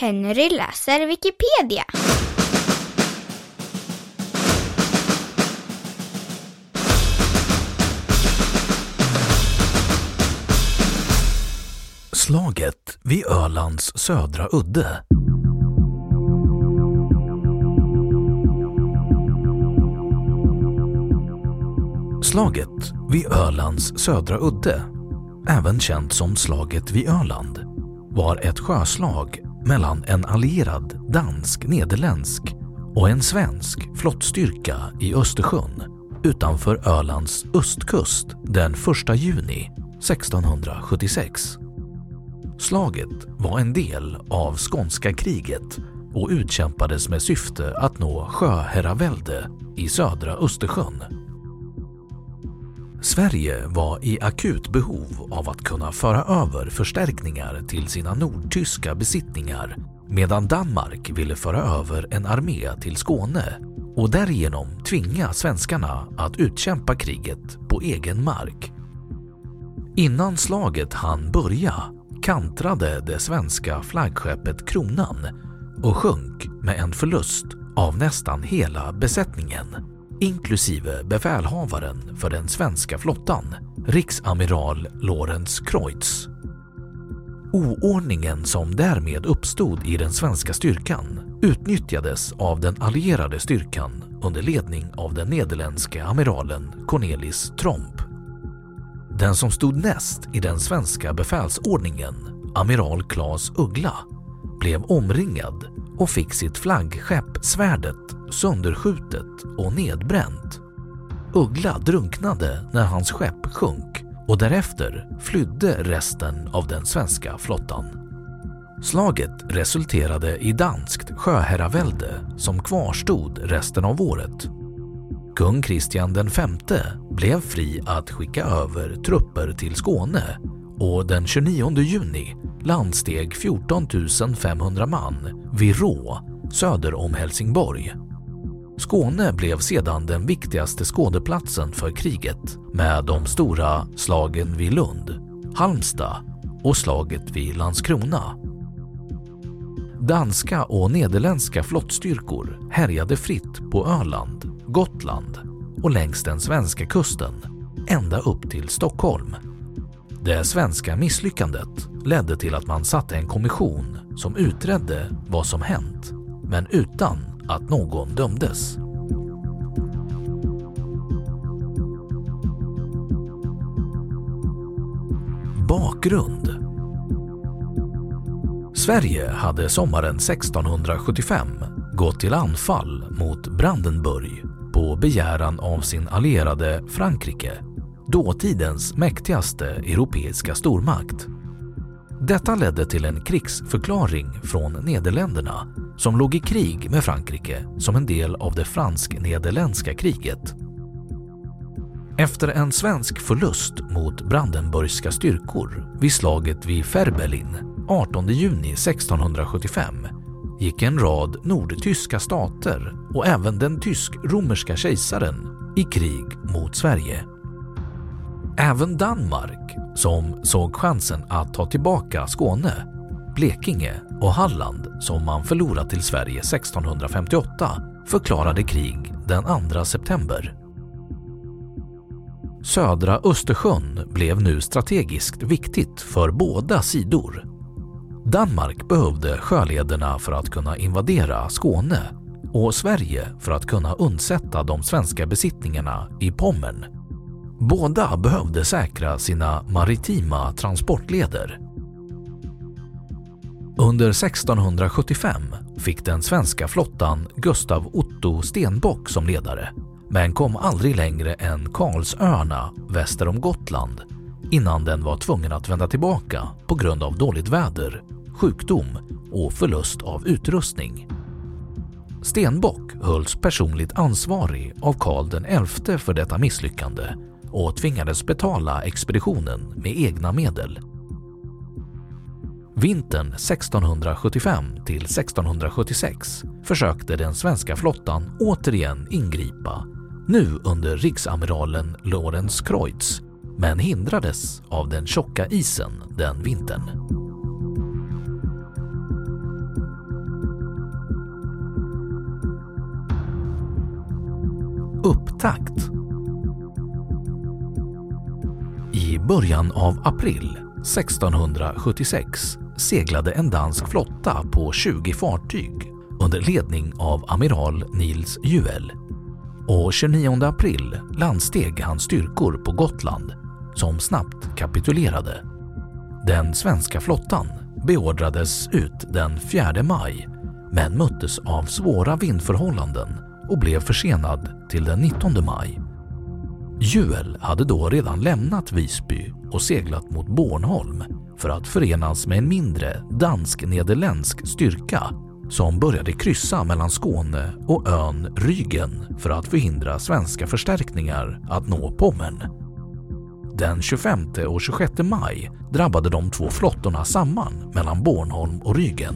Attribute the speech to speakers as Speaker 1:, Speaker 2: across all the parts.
Speaker 1: Henry läser Wikipedia.
Speaker 2: Slaget vid Ölands södra udde. Slaget vid Ölands södra udde, även känt som slaget vid Öland, var ett sjöslag mellan en allierad dansk-nederländsk och en svensk flottstyrka i Östersjön utanför Ölands östkust den 1 juni 1676. Slaget var en del av skånska kriget och utkämpades med syfte att nå sjöherravälde i södra Östersjön. Sverige var i akut behov av att kunna föra över förstärkningar till sina nordtyska besittningar medan Danmark ville föra över en armé till Skåne och därigenom tvinga svenskarna att utkämpa kriget på egen mark. Innan slaget hann börja kantrade det svenska flaggskeppet Kronan och sjönk med en förlust av nästan hela besättningen, inklusive befälhavaren för den svenska flottan, riksamiral Lorenz Kreutz. Oordningen som därmed uppstod i den svenska styrkan utnyttjades av den allierade styrkan under ledning av den nederländske amiralen Cornelis Tromp. Den som stod näst i den svenska befälsordningen, amiral Claes Uggla, blev omringad och fick sitt flaggskepp Svärdet sönderskjutet och nedbränt. Uggla drunknade när hans skepp sjönk och därefter flydde resten av den svenska flottan. Slaget resulterade i danskt sjöherravälde som kvarstod resten av året. Kung Kristian V blev fri att skicka över trupper till Skåne och den 29 juni landsteg 14 500 man vid Rå söder om Helsingborg. Skåne blev sedan den viktigaste skådeplatsen för kriget med de stora slagen vid Lund, Halmstad och slaget vid Landskrona. Danska och nederländska flottstyrkor härjade fritt på Öland, Gotland och längs den svenska kusten ända upp till Stockholm. Det svenska misslyckandet ledde till att man satte en kommission som utredde vad som hänt, men utan att någon dömdes. Bakgrund Sverige hade sommaren 1675 gått till anfall mot Brandenburg på begäran av sin allierade Frankrike, dåtidens mäktigaste europeiska stormakt. Detta ledde till en krigsförklaring från Nederländerna som låg i krig med Frankrike som en del av det fransk-nederländska kriget. Efter en svensk förlust mot Brandenburgska styrkor vid slaget vid Ferbelin 18 juni 1675 gick en rad nordtyska stater och även den tysk-romerska kejsaren i krig mot Sverige. Även Danmark, som såg chansen att ta tillbaka Skåne, Blekinge och Halland som man förlorat till Sverige 1658, förklarade krig den 2 september. Södra Östersjön blev nu strategiskt viktigt för båda sidor. Danmark behövde sjölederna för att kunna invadera Skåne och Sverige för att kunna undsätta de svenska besittningarna i Pommern. Båda behövde säkra sina maritima transportleder. Under 1675 fick den svenska flottan Gustav Otto Stenbock som ledare men kom aldrig längre än Karlsöarna väster om Gotland innan den var tvungen att vända tillbaka på grund av dåligt väder, sjukdom och förlust av utrustning. Stenbock hölls personligt ansvarig av Karl XI för detta misslyckande och tvingades betala expeditionen med egna medel. Vintern 1675 till 1676 försökte den svenska flottan återigen ingripa, nu under riksamiralen Lorenz Kreutz, men hindrades av den tjocka isen den vintern. Upptakt början av april 1676 seglade en dansk flotta på 20 fartyg under ledning av amiral Nils Juel. Och 29 april landsteg hans styrkor på Gotland som snabbt kapitulerade. Den svenska flottan beordrades ut den 4 maj men möttes av svåra vindförhållanden och blev försenad till den 19 maj. Juel hade då redan lämnat Visby och seglat mot Bornholm för att förenas med en mindre dansk-nederländsk styrka som började kryssa mellan Skåne och ön Rügen för att förhindra svenska förstärkningar att nå Pommern. Den 25 och 26 maj drabbade de två flottorna samman mellan Bornholm och Rügen.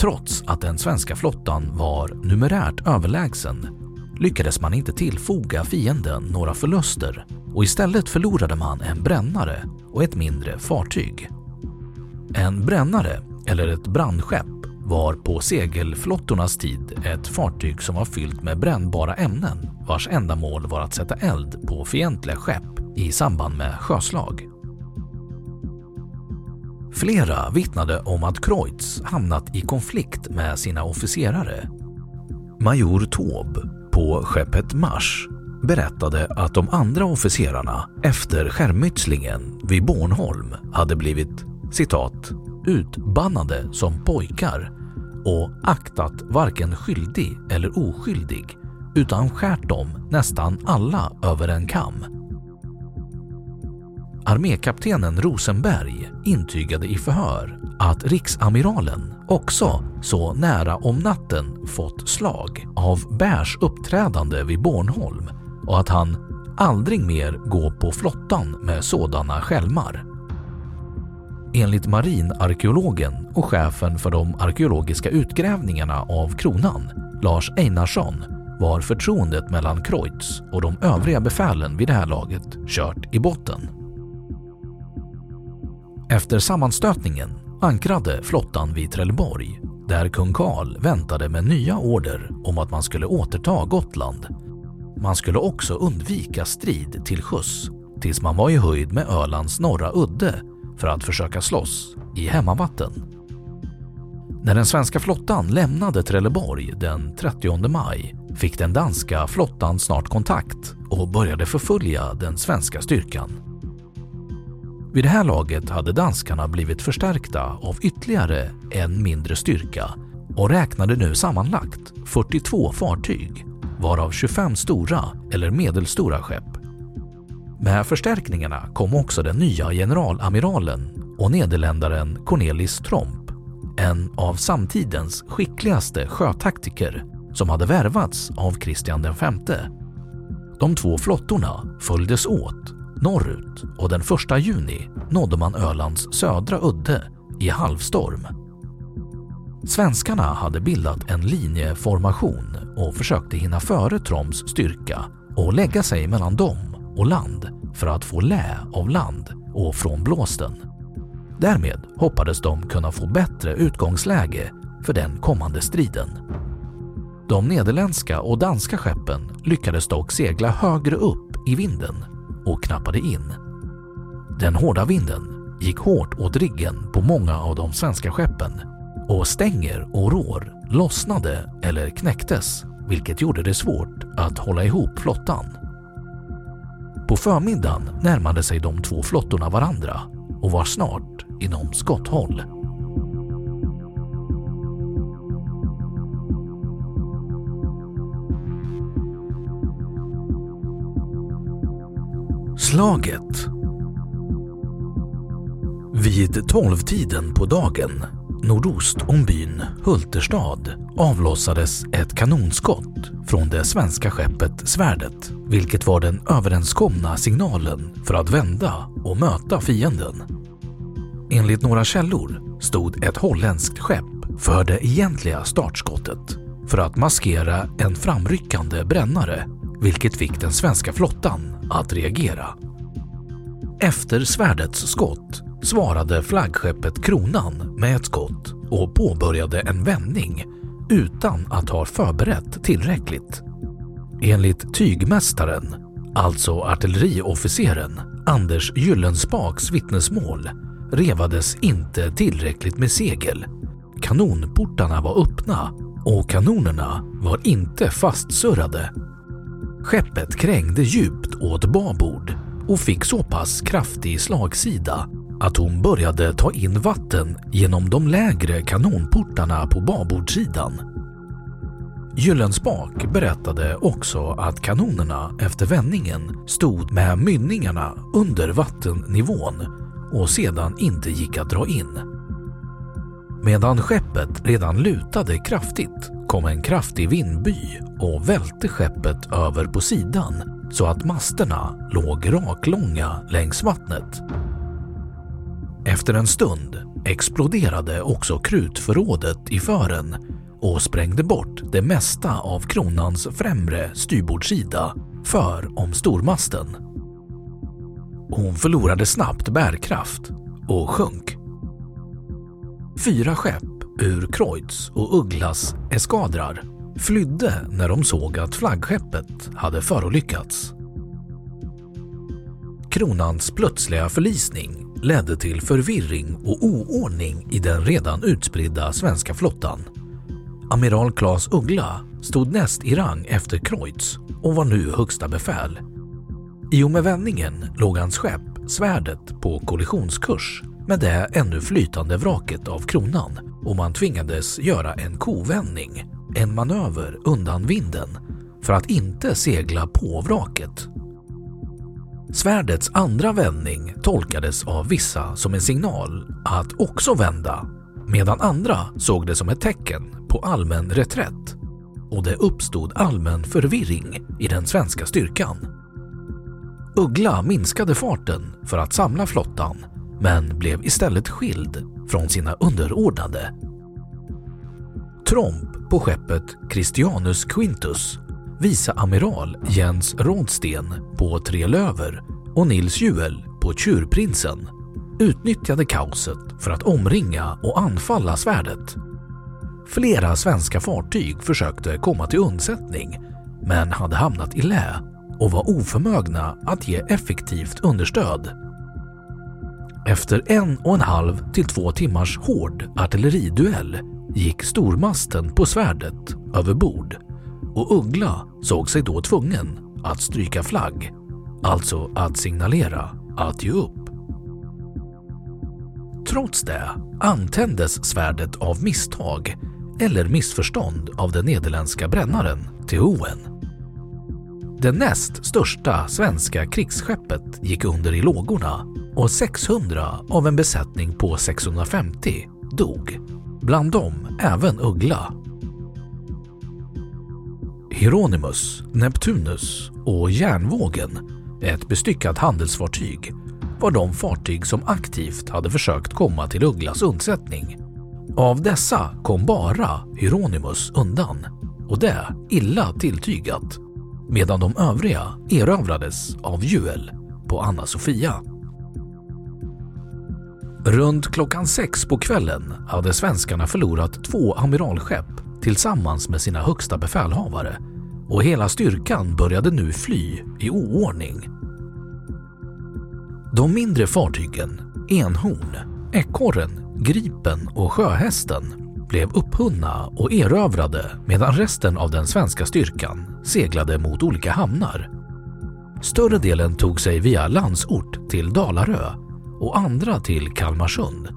Speaker 2: Trots att den svenska flottan var numerärt överlägsen lyckades man inte tillfoga fienden några förluster och istället förlorade man en brännare och ett mindre fartyg. En brännare, eller ett brandskepp, var på segelflottornas tid ett fartyg som var fyllt med brännbara ämnen vars ändamål var att sätta eld på fientliga skepp i samband med sjöslag. Flera vittnade om att Kreutz hamnat i konflikt med sina officerare. Major Taube på skeppet Mars berättade att de andra officerarna efter skärmytslingen vid Bornholm hade blivit citat utbannade som pojkar och aktat varken skyldig eller oskyldig utan skärt dem nästan alla över en kam. Armékaptenen Rosenberg intygade i förhör att riksamiralen också så nära om natten fått slag av Bärs uppträdande vid Bornholm och att han aldrig mer går på flottan med sådana skälmar. Enligt marinarkeologen och chefen för de arkeologiska utgrävningarna av kronan, Lars Einarsson, var förtroendet mellan Kreutz och de övriga befälen vid det här laget kört i botten. Efter sammanstötningen ankrade flottan vid Trelleborg där kung Karl väntade med nya order om att man skulle återta Gotland. Man skulle också undvika strid till sjöss tills man var i höjd med Ölands norra udde för att försöka slåss i hemmavatten. När den svenska flottan lämnade Trelleborg den 30 maj fick den danska flottan snart kontakt och började förfölja den svenska styrkan. Vid det här laget hade danskarna blivit förstärkta av ytterligare en mindre styrka och räknade nu sammanlagt 42 fartyg, varav 25 stora eller medelstora skepp. Med förstärkningarna kom också den nya generalamiralen och nederländaren Cornelis Tromp, en av samtidens skickligaste sjötaktiker som hade värvats av Kristian V. De två flottorna följdes åt norrut och den 1 juni nådde man Ölands södra udde i halvstorm. Svenskarna hade bildat en linjeformation och försökte hinna före Troms styrka och lägga sig mellan dem och land för att få lä av land och från blåsten. Därmed hoppades de kunna få bättre utgångsläge för den kommande striden. De nederländska och danska skeppen lyckades dock segla högre upp i vinden och knappade in. Den hårda vinden gick hårt åt riggen på många av de svenska skeppen och stänger och rår lossnade eller knäcktes vilket gjorde det svårt att hålla ihop flottan. På förmiddagen närmade sig de två flottorna varandra och var snart inom skotthåll. Slaget Vid tolvtiden på dagen nordost om byn Hulterstad avlossades ett kanonskott från det svenska skeppet Svärdet, vilket var den överenskomna signalen för att vända och möta fienden. Enligt några källor stod ett holländskt skepp för det egentliga startskottet för att maskera en framryckande brännare, vilket fick den svenska flottan att reagera. Efter svärdets skott svarade flaggskeppet Kronan med ett skott och påbörjade en vändning utan att ha förberett tillräckligt. Enligt tygmästaren, alltså artilleriofficeren Anders Gyllenspaks vittnesmål revades inte tillräckligt med segel. Kanonportarna var öppna och kanonerna var inte fastsurrade. Skeppet krängde djupt åt babord och fick så pass kraftig slagsida att hon började ta in vatten genom de lägre kanonportarna på babordsidan. Gyllenspak berättade också att kanonerna efter vändningen stod med mynningarna under vattennivån och sedan inte gick att dra in. Medan skeppet redan lutade kraftigt kom en kraftig vindby och välte skeppet över på sidan så att masterna låg raklånga längs vattnet. Efter en stund exploderade också krutförrådet i fören och sprängde bort det mesta av kronans främre styrbordssida för om stormasten. Hon förlorade snabbt bärkraft och sjönk. Fyra skepp ur Kreutz och Ugglas eskadrar flydde när de såg att flaggskeppet hade förolyckats. Kronans plötsliga förlisning ledde till förvirring och oordning i den redan utspridda svenska flottan. Amiral Claes Uggla stod näst i rang efter Kreutz och var nu högsta befäl. I och med vändningen låg hans skepp Svärdet på kollisionskurs med det ännu flytande vraket av kronan och man tvingades göra en kovändning, en manöver undan vinden, för att inte segla på vraket Svärdets andra vändning tolkades av vissa som en signal att också vända medan andra såg det som ett tecken på allmän reträtt och det uppstod allmän förvirring i den svenska styrkan. Uggla minskade farten för att samla flottan men blev istället skild från sina underordnade. Tromp på skeppet Christianus Quintus viceamiral Jens Rådsten på Tre Löver och Nils Juel på Tjurprinsen utnyttjade kaoset för att omringa och anfalla svärdet. Flera svenska fartyg försökte komma till undsättning men hade hamnat i lä och var oförmögna att ge effektivt understöd. Efter en och en halv till två timmars hård artilleriduell gick stormasten på svärdet över bord och Uggla såg sig då tvungen att stryka flagg, alltså att signalera att ge upp. Trots det antändes svärdet av misstag eller missförstånd av den nederländska brännaren Theoen. Det näst största svenska krigsskeppet gick under i lågorna och 600 av en besättning på 650 dog. bland dem även Uggla. Hieronymus, Neptunus och Järnvågen, ett bestyckat handelsfartyg, var de fartyg som aktivt hade försökt komma till Ugglas undsättning. Av dessa kom bara Hieronymus undan och det illa tilltygat medan de övriga erövrades av Juel på Anna Sofia. Runt klockan sex på kvällen hade svenskarna förlorat två amiralskepp tillsammans med sina högsta befälhavare och hela styrkan började nu fly i oordning. De mindre fartygen, Enhorn, Ekorren, Gripen och Sjöhästen blev upphunna och erövrade medan resten av den svenska styrkan seglade mot olika hamnar. Större delen tog sig via Landsort till Dalarö och andra till Kalmarsund.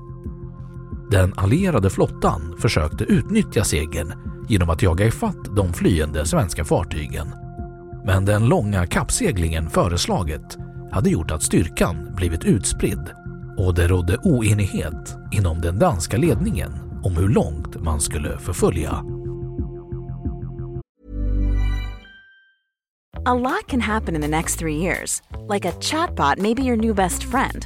Speaker 2: Den allierade flottan försökte utnyttja segern genom att jaga ifatt de flyende svenska fartygen. Men den långa kappseglingen föreslaget hade gjort att styrkan blivit utspridd och det rådde oenighet inom den danska ledningen om hur långt man skulle förfölja.
Speaker 3: A lot can happen in the next three years. Like a chatbot maybe your new best friend.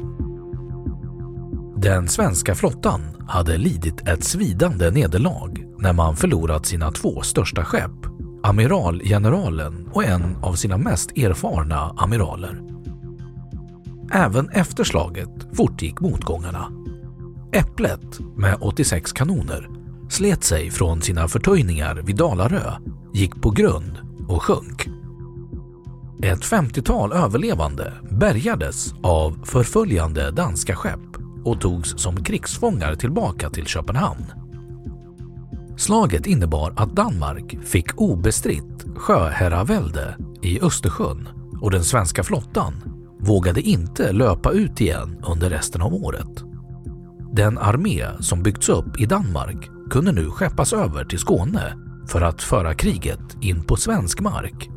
Speaker 2: Den svenska flottan hade lidit ett svidande nederlag när man förlorat sina två största skepp, amiralgeneralen och en av sina mest erfarna amiraler. Även efter slaget fortgick motgångarna. Äpplet med 86 kanoner slet sig från sina förtöjningar vid Dalarö, gick på grund och sjönk. Ett 50-tal överlevande bärgades av förföljande danska skepp och togs som krigsfångar tillbaka till Köpenhamn. Slaget innebar att Danmark fick obestritt sjöherravälde i Östersjön och den svenska flottan vågade inte löpa ut igen under resten av året. Den armé som byggts upp i Danmark kunde nu skeppas över till Skåne för att föra kriget in på svensk mark.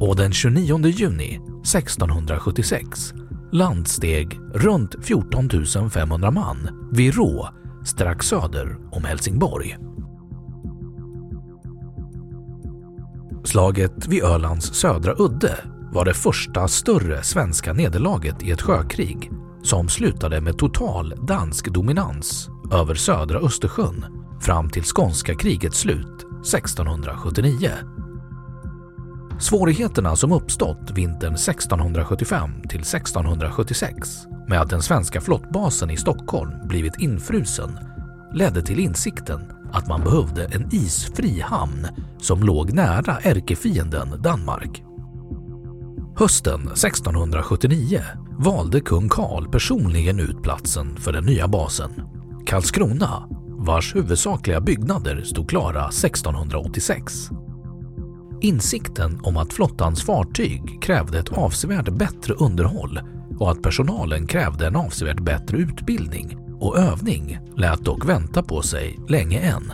Speaker 2: Och den 29 juni 1676 landsteg runt 14 500 man vid Rå strax söder om Helsingborg. Slaget vid Ölands södra udde var det första större svenska nederlaget i ett sjökrig som slutade med total dansk dominans över södra Östersjön fram till skånska krigets slut 1679. Svårigheterna som uppstått vintern 1675 till 1676 med att den svenska flottbasen i Stockholm blivit infrusen ledde till insikten att man behövde en isfri hamn som låg nära ärkefienden Danmark. Hösten 1679 valde kung Karl personligen ut platsen för den nya basen. Karlskrona vars huvudsakliga byggnader stod klara 1686. Insikten om att flottans fartyg krävde ett avsevärt bättre underhåll och att personalen krävde en avsevärt bättre utbildning och övning lät dock vänta på sig länge än.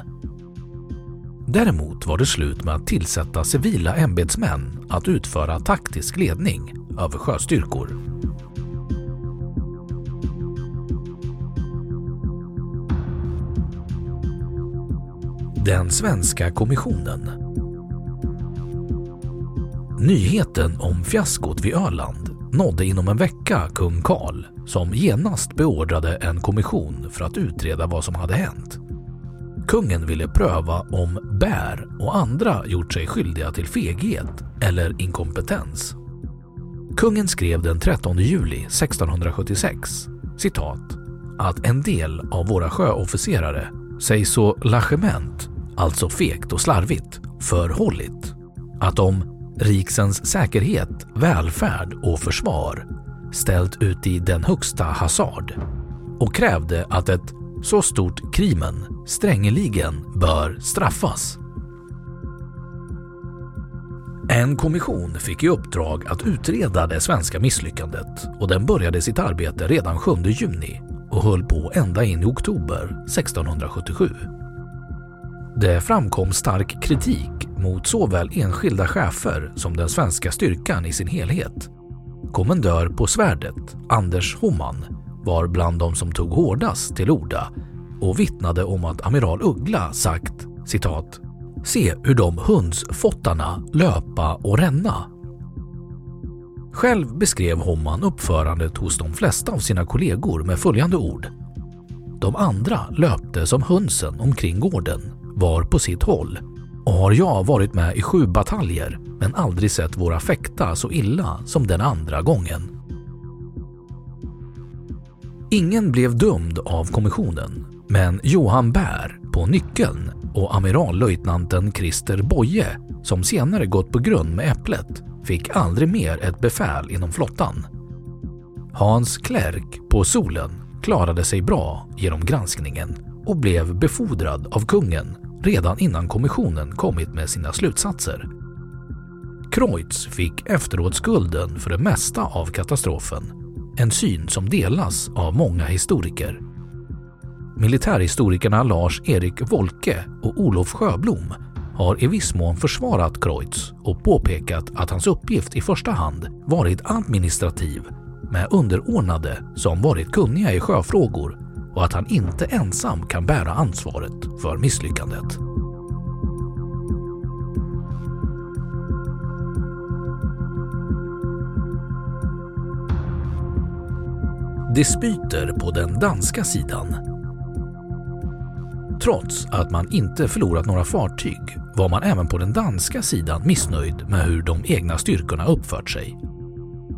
Speaker 2: Däremot var det slut med att tillsätta civila ämbetsmän att utföra taktisk ledning över sjöstyrkor. Den svenska kommissionen Nyheten om fiaskot vid Öland nådde inom en vecka kung Karl som genast beordrade en kommission för att utreda vad som hade hänt. Kungen ville pröva om Bär och andra gjort sig skyldiga till feghet eller inkompetens. Kungen skrev den 13 juli 1676 citat att en del av våra sjöofficerare sägs så lagement, alltså fegt och slarvigt, förhållit att de riksens säkerhet, välfärd och försvar ställt ut i den högsta hasard och krävde att ett så stort krimen strängeligen bör straffas. En kommission fick i uppdrag att utreda det svenska misslyckandet och den började sitt arbete redan 7 juni och höll på ända in i oktober 1677. Det framkom stark kritik mot såväl enskilda chefer som den svenska styrkan i sin helhet. Kommendör på svärdet, Anders Homan, var bland de som tog hårdast till orda och vittnade om att amiral Uggla sagt citat “Se hur de hundsfottarna löpa och ränna”. Själv beskrev Homan uppförandet hos de flesta av sina kollegor med följande ord. De andra löpte som hönsen omkring gården, var på sitt håll och har jag varit med i sju bataljer men aldrig sett våra fäkta så illa som den andra gången. Ingen blev dömd av kommissionen, men Johan Bär på nyckeln och amirallöjtnanten Christer Boye, som senare gått på grund med Äpplet, fick aldrig mer ett befäl inom flottan. Hans Klerk på Solen klarade sig bra genom granskningen och blev befordrad av kungen redan innan kommissionen kommit med sina slutsatser. Kreutz fick efteråt skulden för det mesta av katastrofen, en syn som delas av många historiker. Militärhistorikerna Lars-Erik Wolke och Olof Sjöblom har i viss mån försvarat Kreutz och påpekat att hans uppgift i första hand varit administrativ med underordnade som varit kunniga i sjöfrågor och att han inte ensam kan bära ansvaret för misslyckandet. Dispyter på den danska sidan Trots att man inte förlorat några fartyg var man även på den danska sidan missnöjd med hur de egna styrkorna uppfört sig.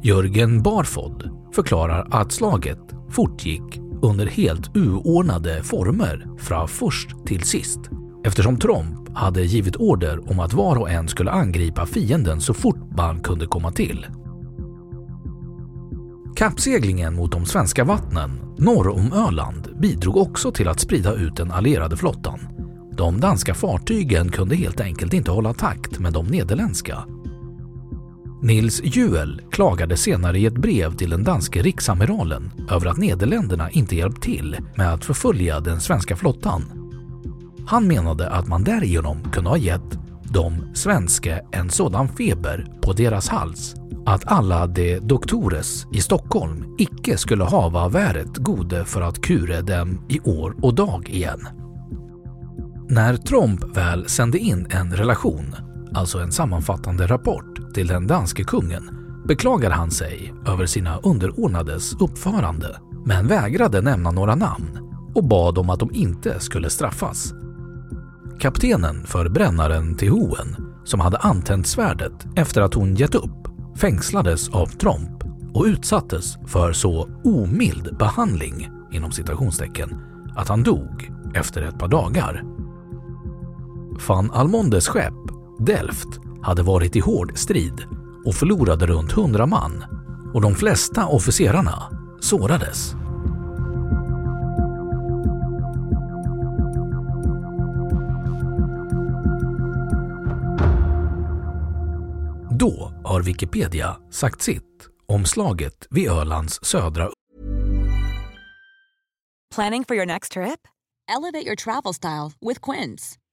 Speaker 2: Jörgen Barfod förklarar att slaget fortgick under helt uordnade former från först till sist eftersom Tromp hade givit order om att var och en skulle angripa fienden så fort man kunde komma till. Kappseglingen mot de svenska vattnen norr om Öland bidrog också till att sprida ut den allierade flottan. De danska fartygen kunde helt enkelt inte hålla takt med de nederländska. Nils Juel klagade senare i ett brev till den danske riksamiralen över att Nederländerna inte hjälpt till med att förfölja den svenska flottan. Han menade att man därigenom kunde ha gett de svenska en sådan feber på deras hals att alla de doktores i Stockholm icke skulle hava väret gode för att kure dem i år och dag igen. När Tromp väl sände in en relation, alltså en sammanfattande rapport till den danske kungen, beklagade han sig över sina underordnades uppförande men vägrade nämna några namn och bad om att de inte skulle straffas. Kaptenen för brännaren till Hoen, som hade antänt svärdet efter att hon gett upp, fängslades av Tromp och utsattes för så omild behandling inom citationstecken att han dog efter ett par dagar. Van Almondes skepp, Delft, hade varit i hård strid och förlorade runt 100 man och de flesta officerarna sårades. Då har Wikipedia sagt sitt om slaget vid Ölands södra
Speaker 4: Planning for your next trip?
Speaker 5: Elevate your travel style with Quince.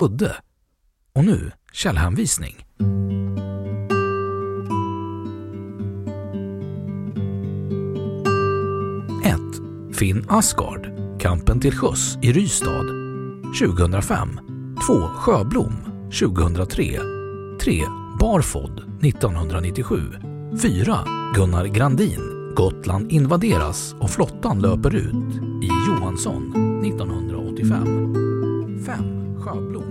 Speaker 2: Udde. Och nu källhänvisning. Finn Asgard, Kampen till sjöss i Rystad 2005. 2. Sjöblom 2003. 3. Barfod 1997. 4. Gunnar Grandin, Gotland invaderas och flottan löper ut i Johansson 1985. 5. Sjöblom